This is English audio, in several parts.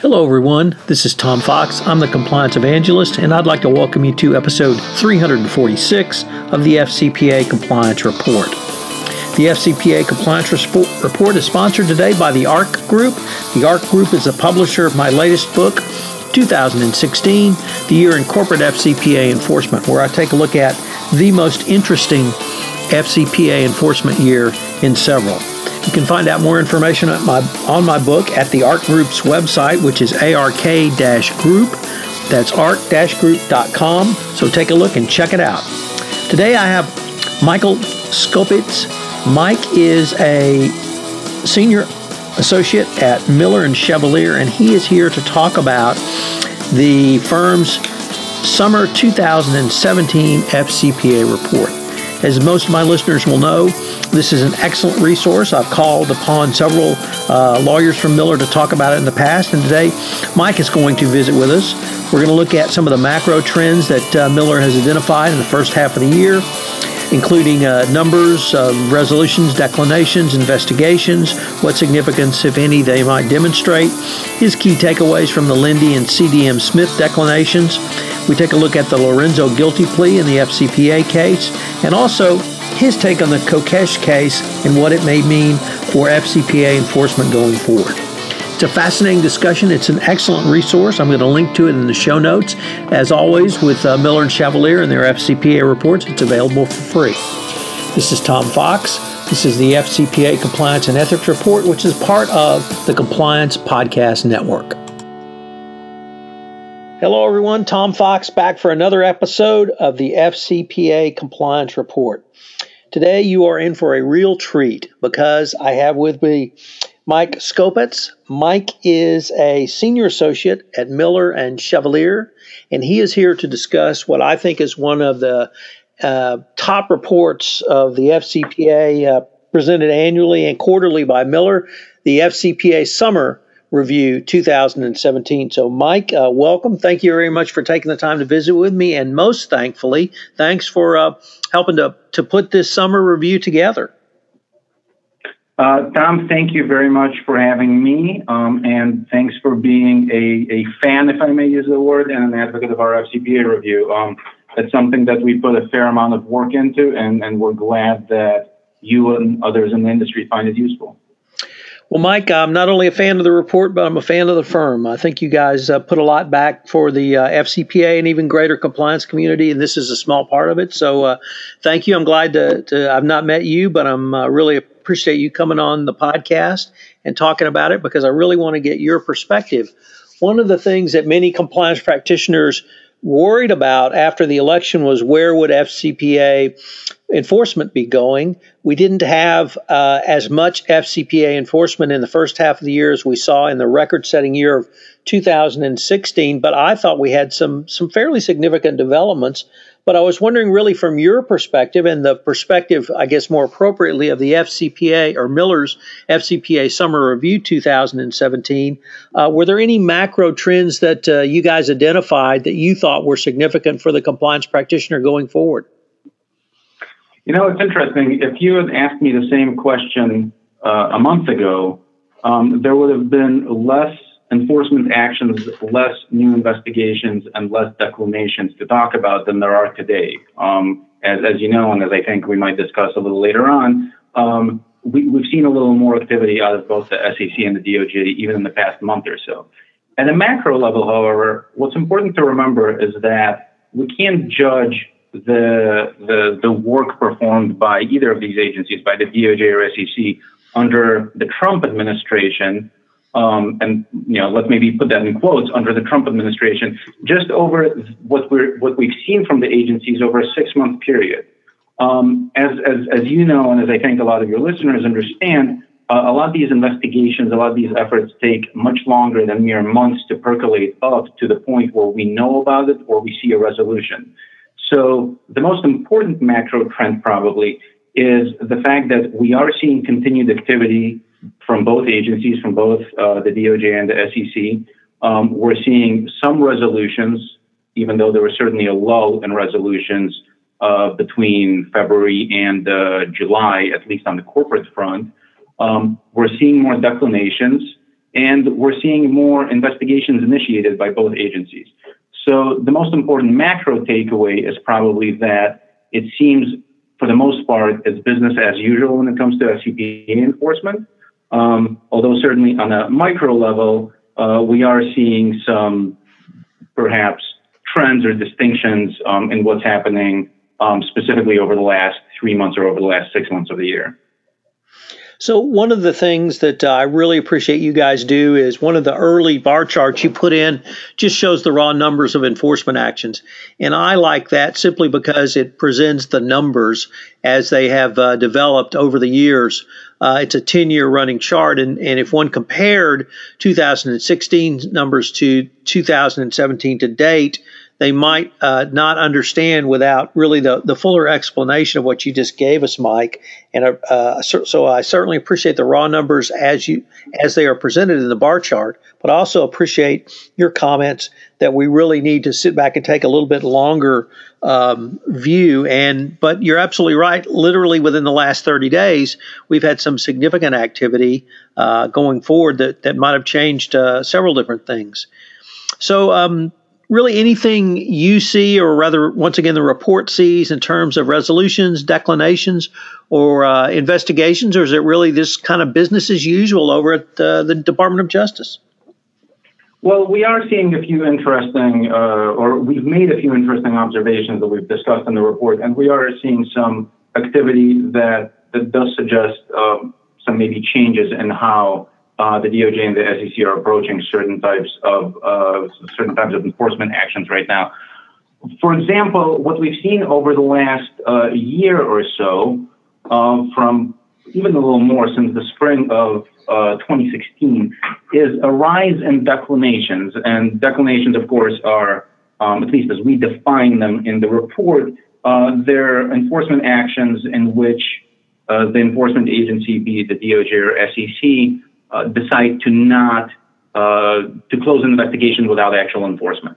Hello, everyone. This is Tom Fox. I'm the Compliance Evangelist, and I'd like to welcome you to episode 346 of the FCPA Compliance Report. The FCPA Compliance Report is sponsored today by the ARC Group. The ARC Group is the publisher of my latest book, 2016, The Year in Corporate FCPA Enforcement, where I take a look at the most interesting FCPA enforcement year in several. You can find out more information on my, on my book at the ARC Group's website, which is arc-group. That's arc-group.com. So take a look and check it out. Today I have Michael Skopets. Mike is a senior associate at Miller and Chevalier, and he is here to talk about the firm's summer 2017 FCPA report. As most of my listeners will know, this is an excellent resource. I've called upon several uh, lawyers from Miller to talk about it in the past, and today Mike is going to visit with us. We're going to look at some of the macro trends that uh, Miller has identified in the first half of the year, including uh, numbers, resolutions, declinations, investigations, what significance, if any, they might demonstrate, his key takeaways from the Linde and CDM Smith declinations we take a look at the Lorenzo guilty plea in the FCPA case and also his take on the Kokesh case and what it may mean for FCPA enforcement going forward. It's a fascinating discussion. It's an excellent resource. I'm going to link to it in the show notes. As always, with uh, Miller and Chevalier and their FCPA reports, it's available for free. This is Tom Fox. This is the FCPA Compliance and Ethics Report, which is part of the Compliance Podcast Network. Hello, everyone. Tom Fox back for another episode of the FCPA Compliance Report. Today, you are in for a real treat because I have with me Mike Skopets. Mike is a senior associate at Miller and Chevalier, and he is here to discuss what I think is one of the uh, top reports of the FCPA uh, presented annually and quarterly by Miller, the FCPA Summer Review 2017. So, Mike, uh, welcome. Thank you very much for taking the time to visit with me, and most thankfully, thanks for uh, helping to to put this summer review together. Uh, Tom, thank you very much for having me, um, and thanks for being a, a fan, if I may use the word, and an advocate of our FCPA review. Um, it's something that we put a fair amount of work into, and, and we're glad that you and others in the industry find it useful. Well, Mike, I'm not only a fan of the report, but I'm a fan of the firm. I think you guys uh, put a lot back for the uh, FCPA and even greater compliance community, and this is a small part of it. So, uh, thank you. I'm glad to, to, I've not met you, but I'm uh, really appreciate you coming on the podcast and talking about it because I really want to get your perspective. One of the things that many compliance practitioners worried about after the election was where would FCPA enforcement be going. We didn't have uh, as much FCPA enforcement in the first half of the year as we saw in the record-setting year of 2016, but I thought we had some some fairly significant developments. But I was wondering, really, from your perspective and the perspective, I guess, more appropriately of the FCPA or Miller's FCPA Summer Review 2017, uh, were there any macro trends that uh, you guys identified that you thought were significant for the compliance practitioner going forward? You know, it's interesting. If you had asked me the same question uh, a month ago, um, there would have been less enforcement actions, less new investigations, and less declinations to talk about than there are today. Um, as, as you know, and as I think we might discuss a little later on, um, we, have seen a little more activity out of both the SEC and the DOJ even in the past month or so. At a macro level, however, what's important to remember is that we can't judge the, the, the work performed by either of these agencies, by the DOJ or SEC, under the Trump administration, um, and you know, let's maybe put that in quotes under the Trump administration, just over what we're what we've seen from the agencies over a six month period. Um, as, as as you know, and as I think a lot of your listeners understand, uh, a lot of these investigations, a lot of these efforts take much longer than mere months to percolate up to the point where we know about it or we see a resolution. So the most important macro trend probably is the fact that we are seeing continued activity from both agencies, from both uh, the DOJ and the SEC. Um, we're seeing some resolutions, even though there was certainly a lull in resolutions uh, between February and uh, July, at least on the corporate front. Um, we're seeing more declinations, and we're seeing more investigations initiated by both agencies. So the most important macro takeaway is probably that it seems, for the most part, it's business as usual when it comes to FCPA enforcement. Um, although certainly on a micro level, uh, we are seeing some perhaps trends or distinctions um, in what's happening um, specifically over the last three months or over the last six months of the year. So, one of the things that uh, I really appreciate you guys do is one of the early bar charts you put in just shows the raw numbers of enforcement actions. And I like that simply because it presents the numbers as they have uh, developed over the years. Uh, it's a 10 year running chart. And, and if one compared 2016 numbers to 2017 to date, they might uh, not understand without really the, the fuller explanation of what you just gave us, Mike. And uh, uh so, I certainly appreciate the raw numbers as you as they are presented in the bar chart, but also appreciate your comments that we really need to sit back and take a little bit longer um, view. And but you're absolutely right. Literally within the last 30 days, we've had some significant activity uh, going forward that that might have changed uh, several different things. So. Um, really anything you see, or rather, once again, the report sees in terms of resolutions, declinations, or uh, investigations, or is it really this kind of business as usual over at uh, the Department of Justice? Well, we are seeing a few interesting, uh, or we've made a few interesting observations that we've discussed in the report, and we are seeing some activity that, that does suggest um, some maybe changes in how the DOJ and the SEC are approaching certain types of uh, certain types of enforcement actions right now. For example, what we've seen over the last uh, year or so, uh, from even a little more since the spring of uh, 2016, is a rise in declinations. And declinations, of course, are, um, at least as we define them in the report, uh, they're enforcement actions in which the enforcement agency, be it the DOJ or SEC, uh, decide to not uh, to close an investigation without actual enforcement.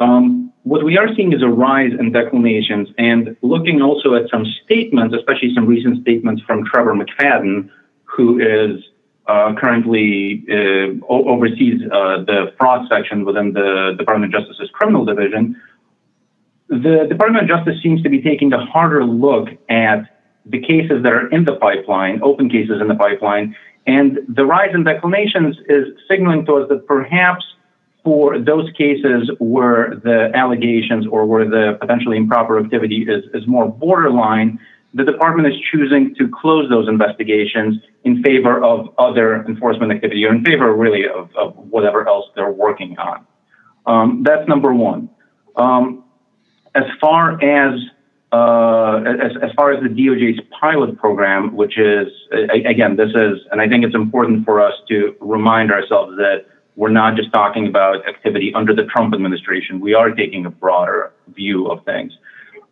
Um, what we are seeing is a rise in declinations and looking also at some statements, especially some recent statements from Trevor McFadden, who is uh, currently uh, oversees uh, the fraud section within the Department of Justice's criminal division. The Department of Justice seems to be taking a harder look at the cases that are in the pipeline, open cases in the pipeline, and the rise in declinations is signaling to us that perhaps for those cases where the allegations or where the potentially improper activity is, is more borderline, the department is choosing to close those investigations in favor of other enforcement activity or in favor really of, of whatever else they're working on. Um, that's number one. Um, as far as uh, as, as far as the DOJ's pilot program, which is, again, this is, and I think it's important for us to remind ourselves that we're not just talking about activity under the Trump administration. We are taking a broader view of things.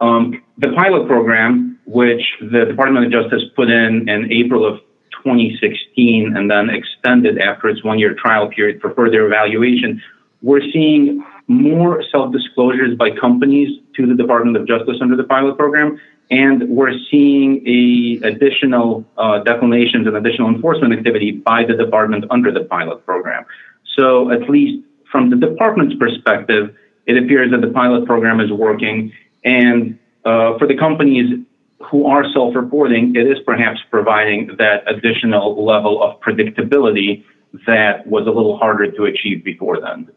Um, the pilot program, which the Department of Justice put in in April of 2016 and then extended after its one year trial period for further evaluation, we're seeing more self-disclosures by companies to the Department of Justice under the pilot program, and we're seeing a additional uh, declinations and additional enforcement activity by the department under the pilot program. So at least from the department's perspective, it appears that the pilot program is working, and uh, for the companies who are self-reporting, it is perhaps providing that additional level of predictability that was a little harder to achieve before then.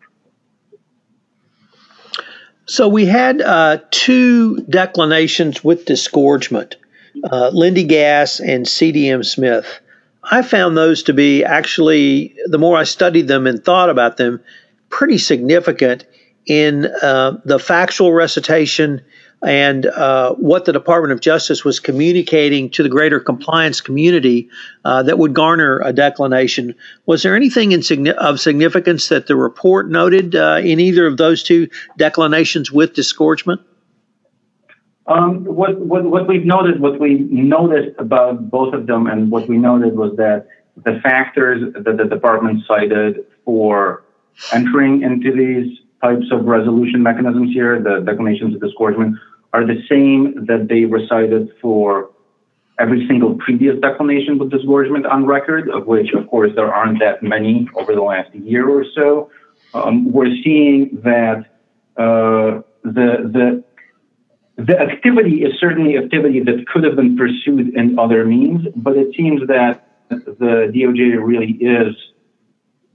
So we had uh, two declinations with disgorgement, uh, Linde Gas and CDM Smith. I found those to be actually, the more I studied them and thought about them, pretty significant in uh, the factual recitation and uh, what the Department of Justice was communicating to the greater compliance community uh, that would garner a declination. Was there anything of significance that the report noted uh, in either of those two declinations with disgorgement? Um, what, what, what we've noted, what we noticed about both of them, and what we noted was that the factors that the department cited for entering into these types of resolution mechanisms here, the declinations of disgorgement, are the same that they recited for every single previous declination with disgorgement on record, of which, of course, there aren't that many over the last year or so. Um, we're seeing that uh, the the the activity is certainly activity that could have been pursued in other means, but it seems that the DOJ really is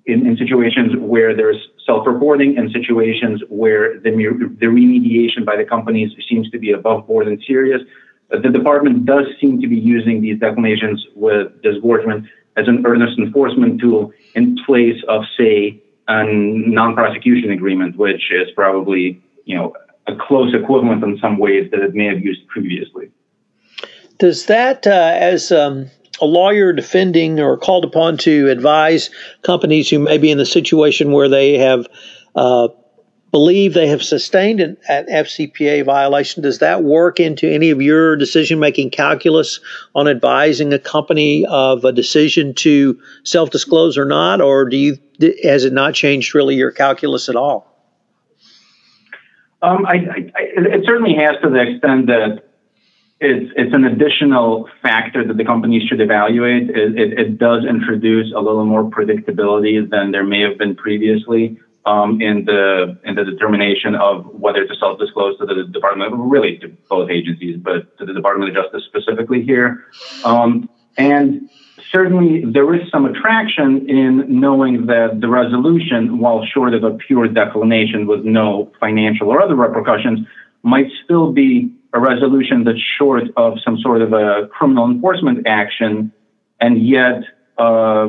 in, in situations where there's self-reporting and situations where the, the remediation by the companies seems to be above board and serious. The department does seem to be using these declinations with disgorgement as an earnest enforcement tool in place of, say, a non-prosecution agreement, which is probably, you know, a close equivalent in some ways that it may have used previously. Does that, uh, as um, a lawyer defending or called upon to advise companies who may be in the situation where they have uh, believe they have sustained an, an, FCPA violation, does that work into any of your decision making calculus on advising a company of a decision to self disclose or not, or do you has it not changed really your calculus at all? Um, I, I, it certainly has to the extent that it's, it's an additional factor that the companies should evaluate. It, it, it, does introduce a little more predictability than there may have been previously um, in the in the determination of whether to self-disclose to the department, of really to both agencies, but to the Department of Justice specifically here. Um, and certainly there is some attraction in knowing that the resolution, while short of a pure declination with no financial or other repercussions, might still be a resolution that's short of some sort of a criminal enforcement action, and yet, uh,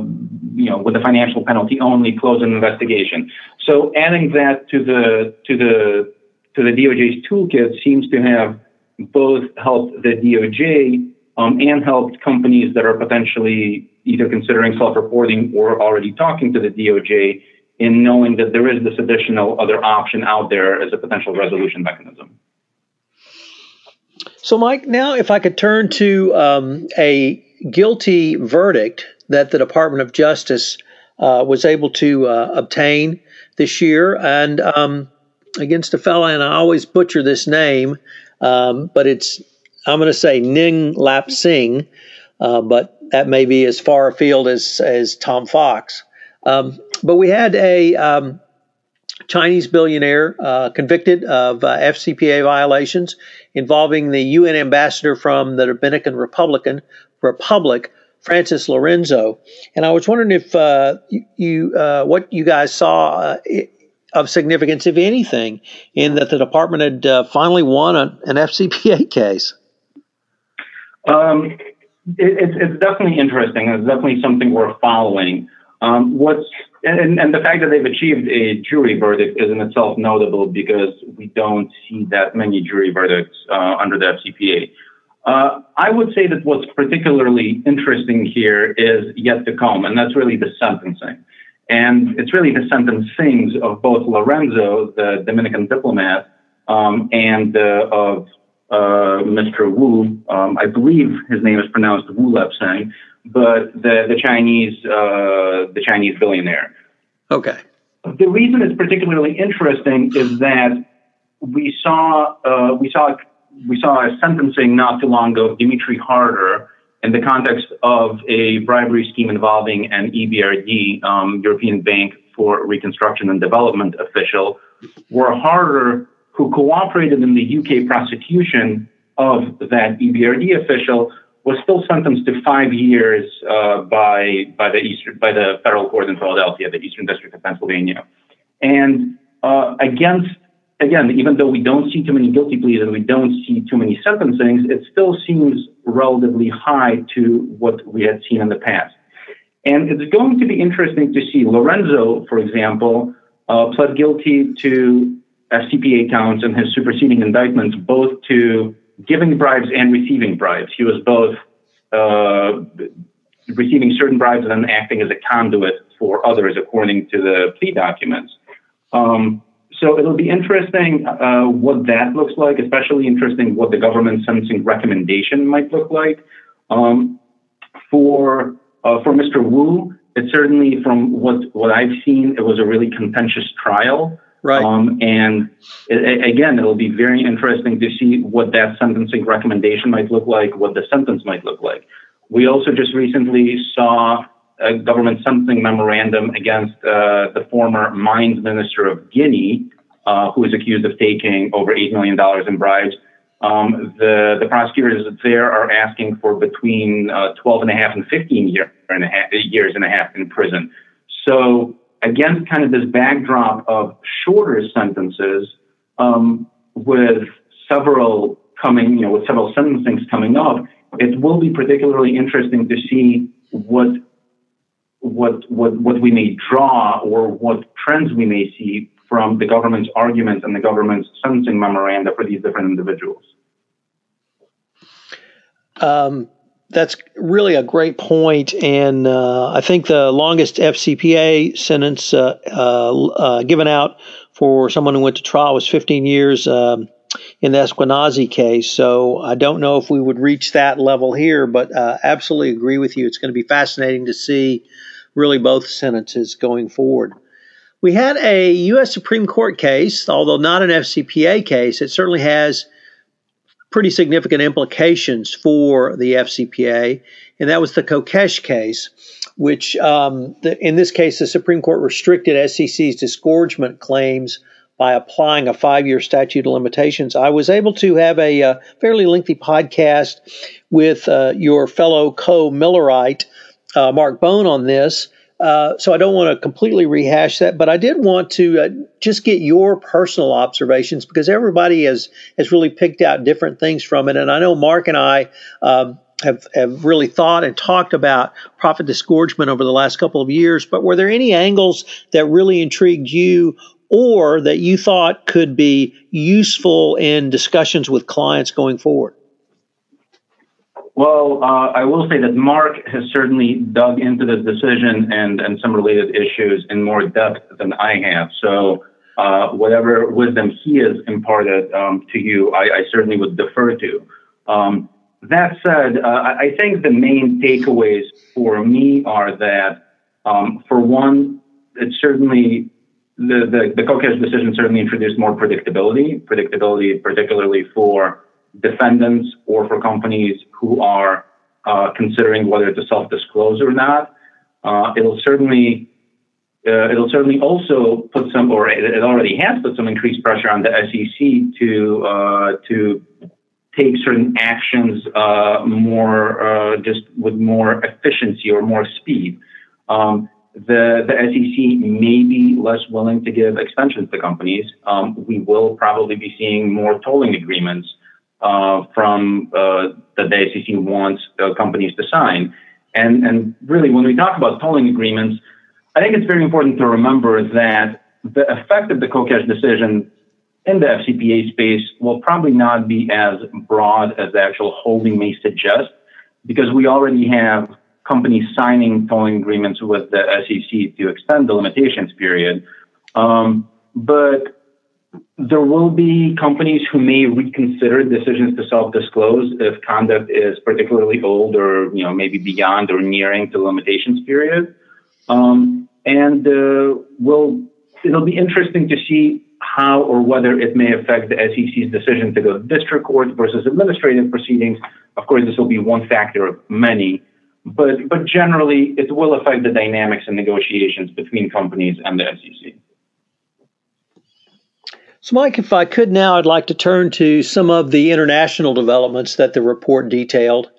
you know, with a financial penalty only, close an investigation. So adding that to the to the to the DOJ's toolkit seems to have both helped the DOJ um, and helped companies that are potentially either considering self-reporting or already talking to the DOJ in knowing that there is this additional other option out there as a potential resolution mechanism. So, Mike, now if I could turn to um, a guilty verdict that the Department of Justice uh, was able to uh, obtain this year, and um, against a fellow, and I always butcher this name, um, but it's I'm going to say Ning Lap Singh, uh, but that may be as far afield as as Tom Fox. Um, but we had a um, Chinese billionaire uh, convicted of uh, FCPA violations involving the UN ambassador from the Dominican Republican Republic, Francis Lorenzo. And I was wondering if uh, you, uh, what you guys saw uh, of significance, if anything, in that the department had uh, finally won a, an FCPA case. Um, it, it's, it's definitely interesting. It's definitely something we're following. Um, what's and, and the fact that they've achieved a jury verdict is in itself notable because we don't see that many jury verdicts uh, under the FCPA. Uh, I would say that what's particularly interesting here is yet to come, and that's really the sentencing. And it's really the sentencings of both Lorenzo, the Dominican diplomat, um, and uh, of uh, Mr. Wu. Um, I believe his name is pronounced Wu Lep Sang, but the the Chinese uh, the Chinese billionaire. Okay. The reason it's particularly interesting is that we saw uh, we saw we saw a sentencing not too long ago of Dmitrij Harder in the context of a bribery scheme involving an EBRD, um, European Bank for Reconstruction and Development official, where Harder, who cooperated in the UK prosecution of that EBRD official, was still sentenced to five years uh, by by the Eastern by the federal court in Philadelphia, the Eastern District of Pennsylvania, and uh, against again, even though we don't see too many guilty pleas and we don't see too many sentencings, it still seems relatively high to what we had seen in the past. And it's going to be interesting to see Lorenzo, for example, uh, pled guilty to FCPA counts and his superseding indictments, both to giving bribes and receiving bribes. He was both uh, receiving certain bribes and then acting as a conduit for others, according to the plea documents. Um, so it'll be interesting uh, what that looks like, especially interesting what the government sentencing recommendation might look like. Um, for uh, for Mr. Wu, it certainly, from what what I've seen, it was a really contentious trial Right. Um, and it, again, it'll be very interesting to see what that sentencing recommendation might look like, what the sentence might look like. We also just recently saw a government sentencing memorandum against uh, the former mines minister of Guinea, uh, who is accused of taking over $8 million in bribes. Um, the, the prosecutors there are asking for between uh, 12 and a half and 15 year and a half, years and a half in prison. So against kind of this backdrop of shorter sentences, um, with several coming, you know, with several sentencings coming up, it will be particularly interesting to see what what what what we may draw or what trends we may see from the government's arguments and the government's sentencing memoranda for these different individuals. Um, that's really a great point, and uh, I think the longest FCPA sentence uh, uh, uh, given out for someone who went to trial was 15 years um, in the Esquenazi case. So I don't know if we would reach that level here, but uh, absolutely agree with you. It's going to be fascinating to see really both sentences going forward. We had a U.S. Supreme Court case, although not an FCPA case. It certainly has pretty significant implications for the FCPA, and that was the Kokesh case, which um, the, in this case the Supreme Court restricted SEC's disgorgement claims by applying a five-year statute of limitations. I was able to have a, uh, fairly lengthy podcast with uh, your fellow co-Millerite, uh, Marc Bohn, on this. Uh, so I don't want to completely rehash that, but I did want to uh, just get your personal observations because everybody has has really picked out different things from it, and I know Marc and I. Um, have, have really thought and talked about profit disgorgement over the last couple of years, but were there any angles that really intrigued you or that you thought could be useful in discussions with clients going forward? Well, uh, I will say that Marc has certainly dug into this decision and, and some related issues in more depth than I have. So, uh, whatever wisdom he has imparted um, to you, I, I, certainly would defer to. Um, that said, uh, I think the main takeaways for me are that, um, for one, it's certainly the, the, the Kokesh decision certainly introduced more predictability, predictability particularly for defendants or for companies who are uh, considering whether to self-disclose or not. Uh, it'll certainly uh, it'll certainly also put some, or it, already has put some increased pressure on the SEC to uh, to take certain actions uh, more uh, just with more efficiency or more speed. Um, the, the SEC may be less willing to give extensions to companies. Um, we will probably be seeing more tolling agreements from uh, that the SEC wants uh, companies to sign. And, and really, when we talk about tolling agreements, I think it's very important to remember that the effect of the Kokesh decision in the FCPA space will probably not be as broad as the actual holding may suggest, because we already have companies signing tolling agreements with the SEC to extend the limitations period. Um, but there will be companies who may reconsider decisions to self-disclose if conduct is particularly old or you know maybe beyond or nearing the limitations period. Um, and uh, will it'll be interesting to see how or whether it may affect the SEC's decision to go to district court versus administrative proceedings. Of course, this will be one factor of many, but but generally it will affect the dynamics and negotiations between companies and the SEC. So, Mike, if I could now, I'd like to turn to some of the international developments that the report detailed.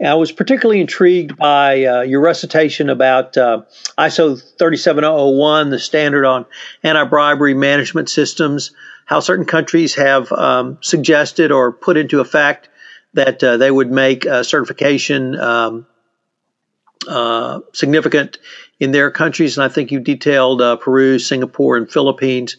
I was particularly intrigued by uh, your recitation about uh, ISO 37001, the standard on anti bribery management systems, how certain countries have um, suggested or put into effect that uh, they would make certification um, uh, significant in their countries. And I think you detailed uh, Peru, Singapore, and Philippines.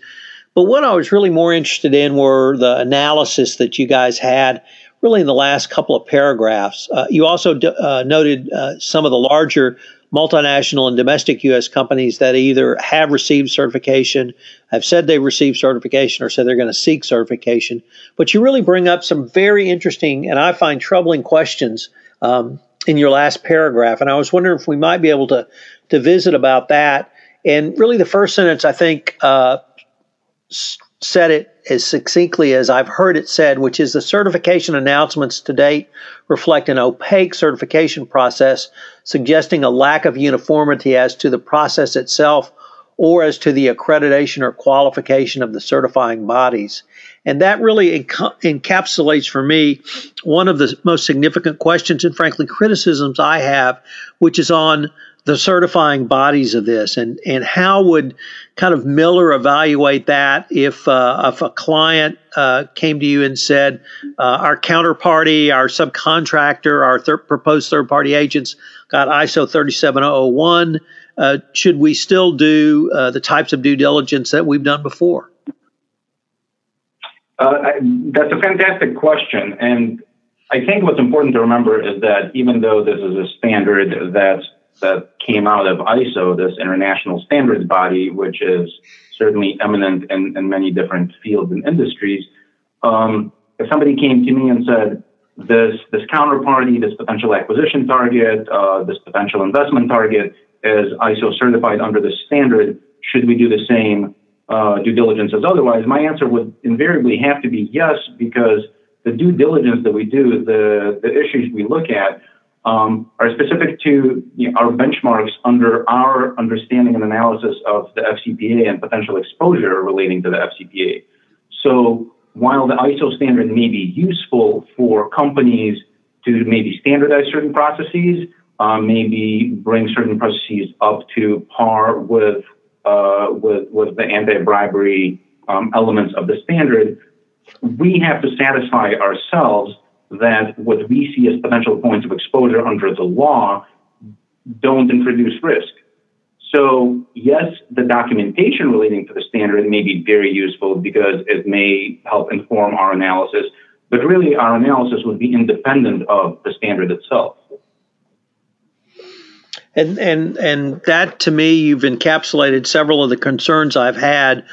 But what I was really more interested in were the analysis that you guys had really in the last couple of paragraphs. Uh, you also uh, noted uh, some of the larger multinational and domestic U.S. companies that either have received certification, have said they've received certification, or said they're going to seek certification. But you really bring up some very interesting and I find troubling questions um, in your last paragraph. And I was wondering if we might be able to, to visit about that. And really, the first sentence, I think, uh, said it as succinctly as I've heard it said, which is the certification announcements to date reflect an opaque certification process, suggesting a lack of uniformity as to the process itself or as to the accreditation or qualification of the certifying bodies. And that really enc- encapsulates for me one of the most significant questions and, frankly, criticisms I have, which is on the certifying bodies of this? And and how would kind of Miller evaluate that if uh, if a client uh, came to you and said uh, our counterparty, our subcontractor, our thir- proposed third party agents got ISO 37001, uh, should we still do uh, the types of due diligence that we've done before? That's a fantastic question, and I think what's important to remember is that even though this is a standard that's that came out of ISO, this international standards body, which is certainly eminent in, in many different fields and industries. Um, if somebody came to me and said, this, this counterparty, this potential acquisition target, uh, this potential investment target is ISO certified under the standard, should we do the same uh, due diligence as otherwise? My answer would invariably have to be yes, because the due diligence that we do, the, the issues we look at, um, are specific to you know, our benchmarks under our understanding and analysis of the FCPA and potential exposure relating to the FCPA. So while the ISO standard may be useful for companies to maybe standardize certain processes, uh, maybe bring certain processes up to par with uh, with, with the anti-bribery um, elements of the standard, we have to satisfy ourselves that what we see as potential points of exposure under the law don't introduce risk. So, yes, the documentation relating to the standard may be very useful because it may help inform our analysis, but really our analysis would be independent of the standard itself. And and and that to me, you've encapsulated several of the concerns I've had.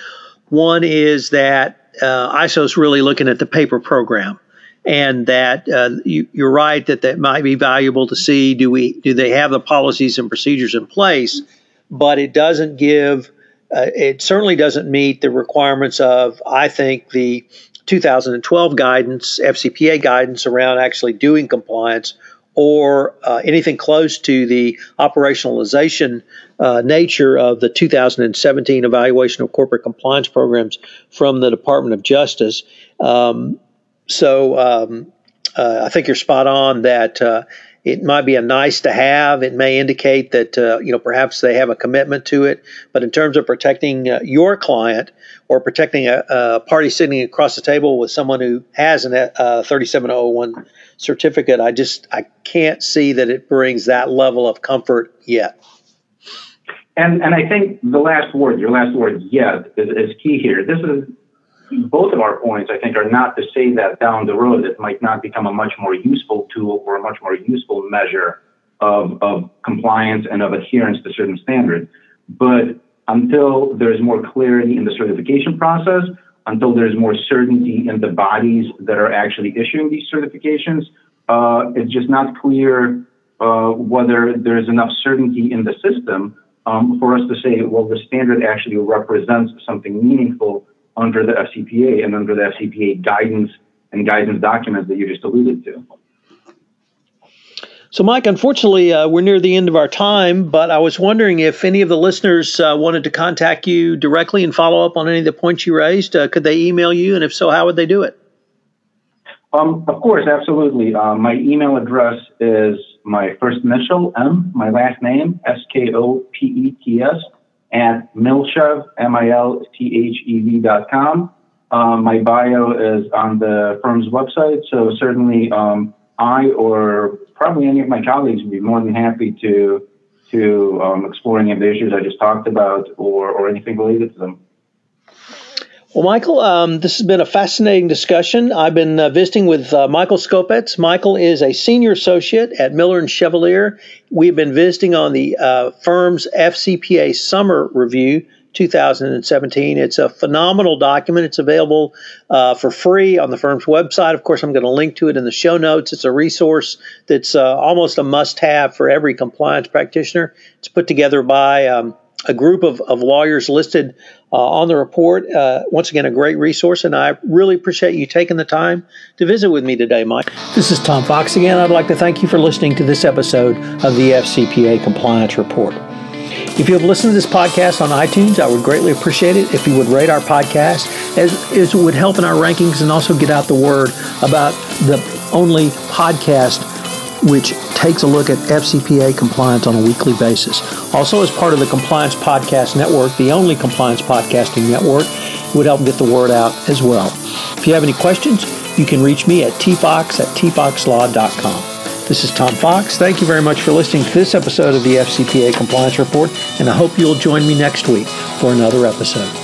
One is that uh, ISO is really looking at the paper program and that uh, you, are right that that might be valuable to see. Do we do they have the policies and procedures in place? But it doesn't give. Uh, it certainly doesn't meet the requirements of I think the 2012 guidance, FCPA guidance around actually doing compliance or uh, anything close to the operationalization uh, nature of the 2017 evaluation of corporate compliance programs from the Department of Justice. Um, so um, uh, I think you're spot on that uh, it might be a nice to have. It may indicate that uh, you know perhaps they have a commitment to it, but in terms of protecting uh, your client or protecting a, a, party sitting across the table with someone who has a uh, 3701 certificate, I just I can't see that it brings that level of comfort yet. And and I think the last word, your last word, yet, is, is key here. This is both of our points, I think, are not to say that down the road it might not become a much more useful tool or a much more useful measure of, of compliance and of adherence to certain standards. But until there's more clarity in the certification process, until there's more certainty in the bodies that are actually issuing these certifications, uh, it's just not clear uh, whether there's enough certainty in the system um, for us to say, well, the standard actually represents something meaningful under the FCPA and under the FCPA guidance and guidance documents that you just alluded to. So, Mike, unfortunately, uh, we're near the end of our time, but I was wondering if any of the listeners uh, wanted to contact you directly and follow up on any of the points you raised. Uh, could they email you? And if so, how would they do it? Um, of course, absolutely. Uh, my email address is my first initial, M, my last name, S K O P E T S, at milchev, M-I-L-C-H-E-V dot com. Um, my bio is on the firm's website, so certainly um, I or probably any of my colleagues would be more than happy to to um, explore any of the issues I just talked about or, or anything related to them. Well, Michael, um, this has been a fascinating discussion. I've been uh, visiting with uh, Michael Skopets. Michael is a senior associate at Miller and Chevalier. We've been visiting on the uh, firm's FCPA Summer Review 2017. It's a phenomenal document. It's available uh, for free on the firm's website. Of course, I'm going to link to it in the show notes. It's a resource that's uh, almost a must have for every compliance practitioner. It's put together by um, a group of, of lawyers listed on the report. Uh, once again, a great resource, and I really appreciate you taking the time to visit with me today, Mike. This is Tom Fox again. I'd like to thank you for listening to this episode of the FCPA Compliance Report. If you have listened to this podcast on iTunes, I would greatly appreciate it if you would rate our podcast, as, as it would help in our rankings and also get out the word about the only podcast which takes a look at FCPA compliance on a weekly basis. Also, as part of the Compliance Podcast Network, the only compliance podcasting network, would help get the word out as well. If you have any questions, you can reach me at tfox at tfoxlaw.com. This is Tom Fox. Thank you very much for listening to this episode of the FCPA Compliance Report, and I hope you'll join me next week for another episode.